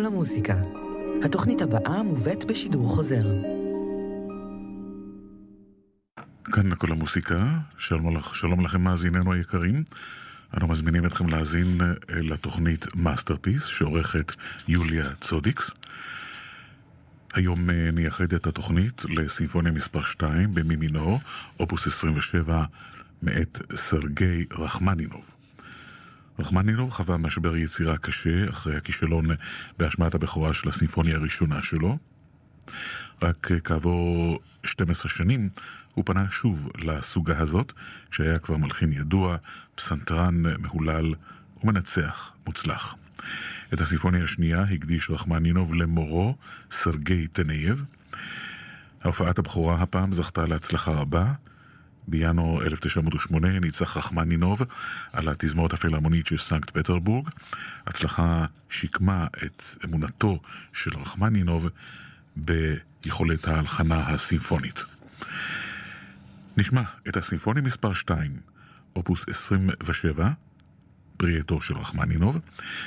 כל המוסיקה. התוכנית הבאה מובאת בשידור חוזר. כאן כל המוסיקה, שלום, שלום לכם מאזיננו היקרים. אנו מזמינים אתכם להאזין אה, לתוכנית Masterpiece שעורכת יוליה צודיקס. היום אה, נייחד את התוכנית לסימפוניה מספר 2 במי מינור, אופוס 27 מאת סרגי רחמנינוב. רחמנינוב חווה משבר יצירה קשה אחרי הכישלון בהשמעת הבכורה של הסימפוניה הראשונה שלו. רק כעבור 12 שנים הוא פנה שוב לסוגה הזאת, שהיה כבר מלחין ידוע, פסנתרן מהולל ומנצח מוצלח. את הסימפוניה השנייה הקדיש רחמנינוב למורו, סרגי טנייב. ההופעת הבכורה הפעם זכתה להצלחה רבה. בינואר 1908 ניצח רחמנינוב על התזמורת הפילהרמונית של סנקט פטרבורג. הצלחה שיקמה את אמונתו של רחמנינוב ביכולת ההלחנה הסימפונית. נשמע את הסימפוניה מספר 2, אופוס 27, פרי עטו של רחמנינוב,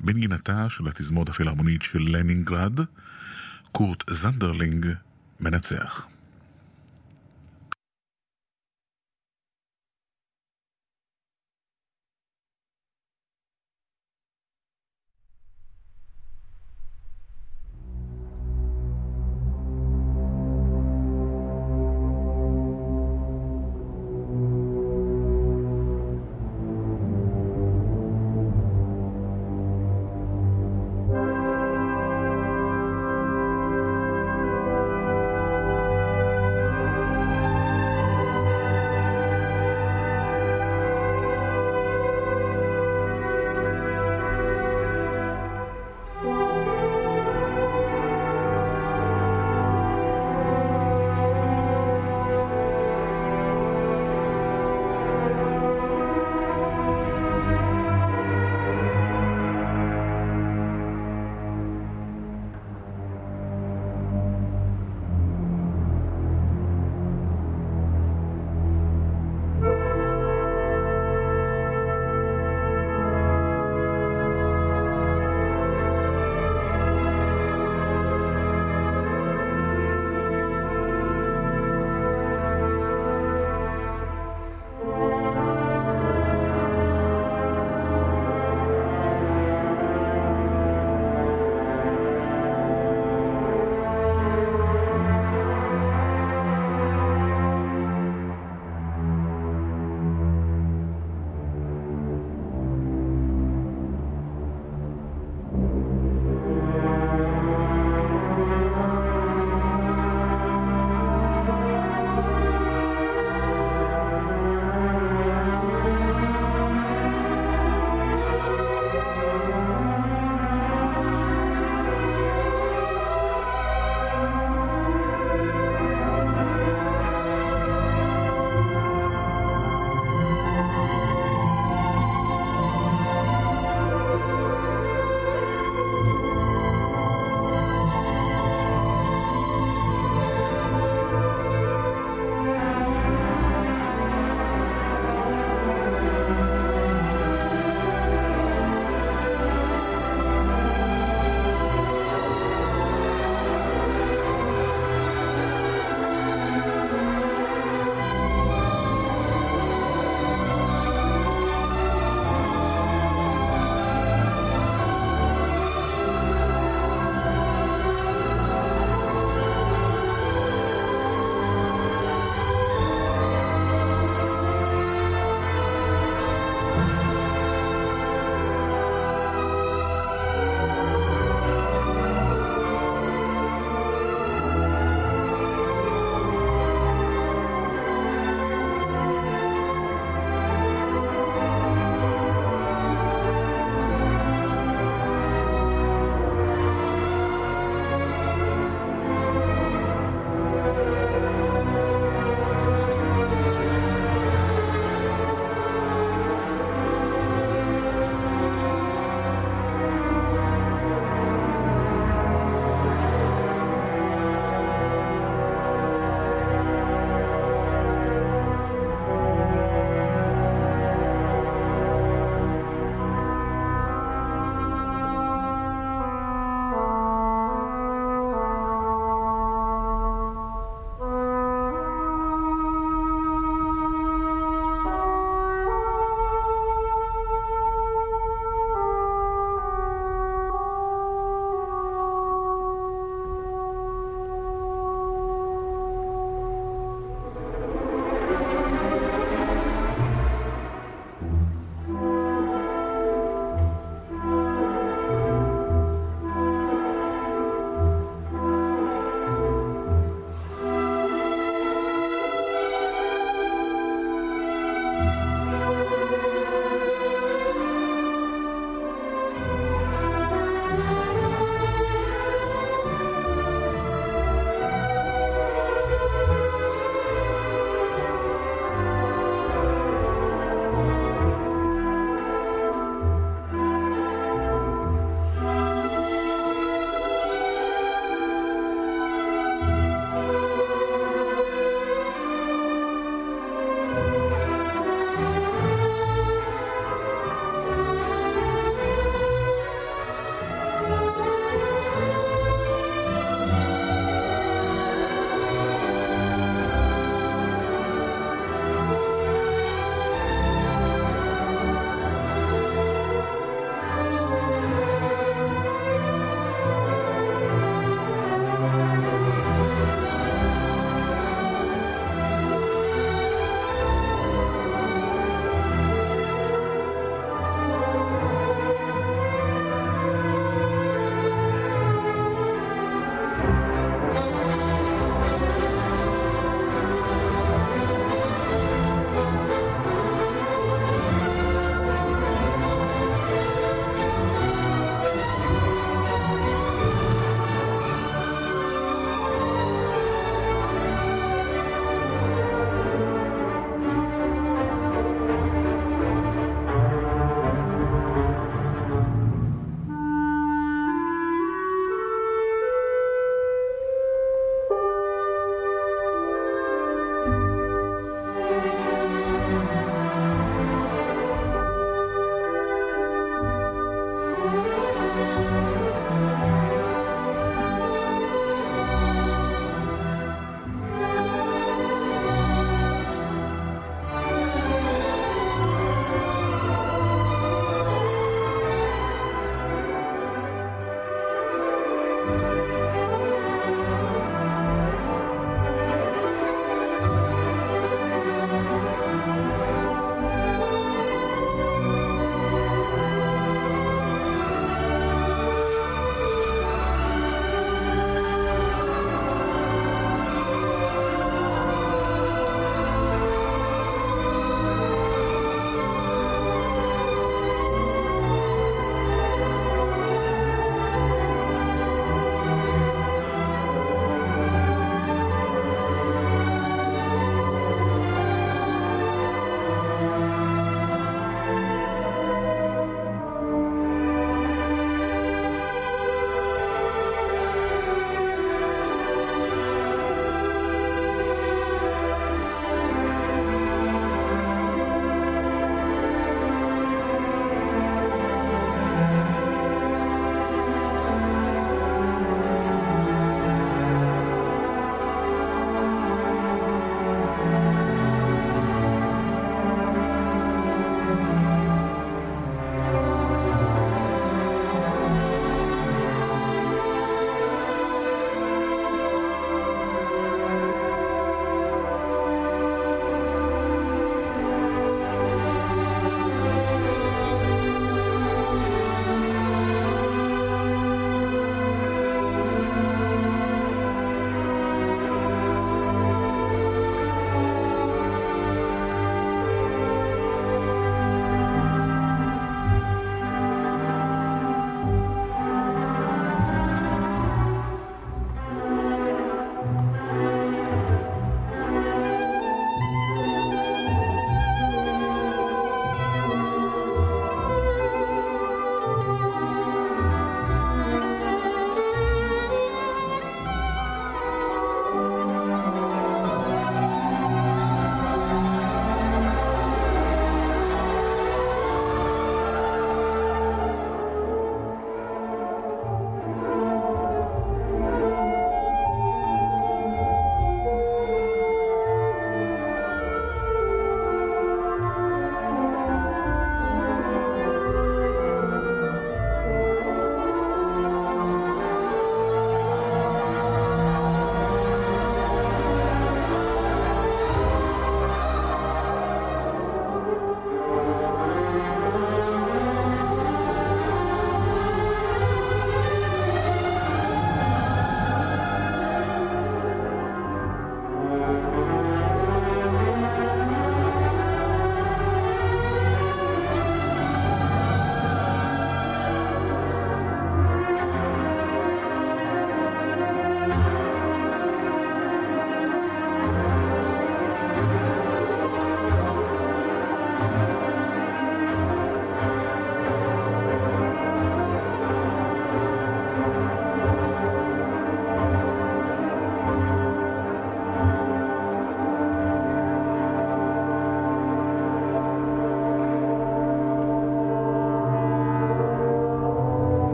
בנגינתה של התזמורת הפילהרמונית של לנינגרד, קורט זנדרלינג מנצח.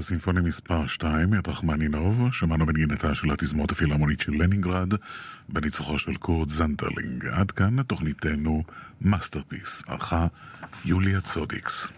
סימפוניה מספר 2 מאת רחמנינוב, שמענו בנגינתה של התזמורת הפילהרמונית של לנינגרד, בניצוחו של קורט זנדרלינג. עד כאן תוכניתנו Masterpiece, ערכה יוליה צודיקס.